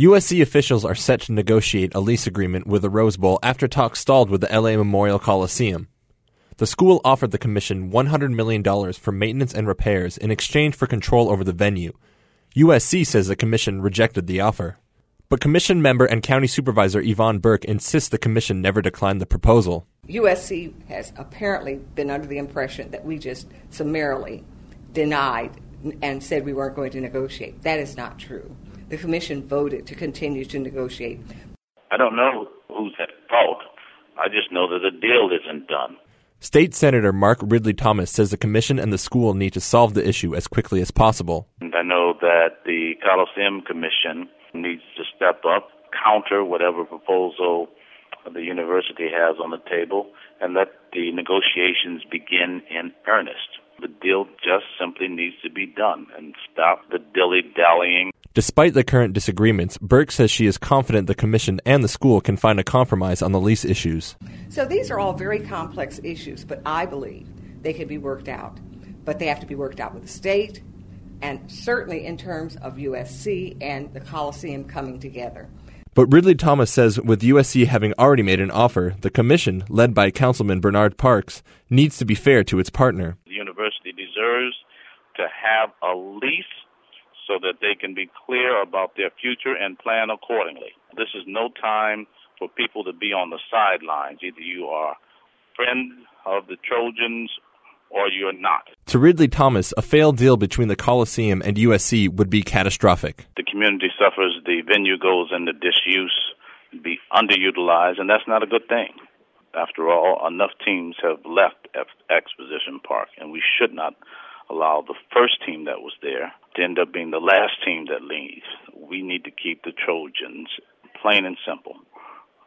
USC officials are set to negotiate a lease agreement with the Rose Bowl after talks stalled with the LA Memorial Coliseum. The school offered the commission $100 million for maintenance and repairs in exchange for control over the venue. USC says the commission rejected the offer. But commission member and county supervisor Yvonne Burke insists the commission never declined the proposal. USC has apparently been under the impression that we just summarily denied and said we weren't going to negotiate. That is not true. The commission voted to continue to negotiate. I don't know who's at fault. I just know that the deal isn't done. State Senator Mark Ridley Thomas says the commission and the school need to solve the issue as quickly as possible. And I know that the Coliseum Commission needs to step up, counter whatever proposal the university has on the table, and let the negotiations begin in earnest. The deal just simply needs to be done and stop the dilly dallying. Despite the current disagreements, Burke says she is confident the Commission and the school can find a compromise on the lease issues. So these are all very complex issues, but I believe they can be worked out. But they have to be worked out with the state, and certainly in terms of USC and the Coliseum coming together. But Ridley Thomas says with USC having already made an offer, the commission, led by Councilman Bernard Parks, needs to be fair to its partner. The university deserves to have a lease so that they can be clear about their future and plan accordingly. This is no time for people to be on the sidelines. Either you are friend of the Trojans or you're not. To Ridley Thomas, a failed deal between the Coliseum and USC would be catastrophic. The community suffers, the venue goes into disuse, be underutilized, and that's not a good thing. After all, enough teams have left Exposition Park, and we should not allow the first team that was there to end up being the last team that leaves. We need to keep the Trojans, plain and simple.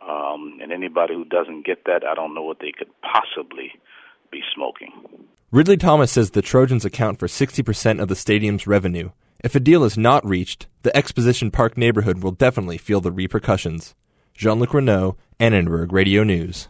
Um, and anybody who doesn't get that, I don't know what they could possibly be smoking. Ridley Thomas says the Trojans account for 60% of the stadium's revenue. If a deal is not reached, the Exposition Park neighborhood will definitely feel the repercussions. Jean Luc Renault, Annenberg Radio News.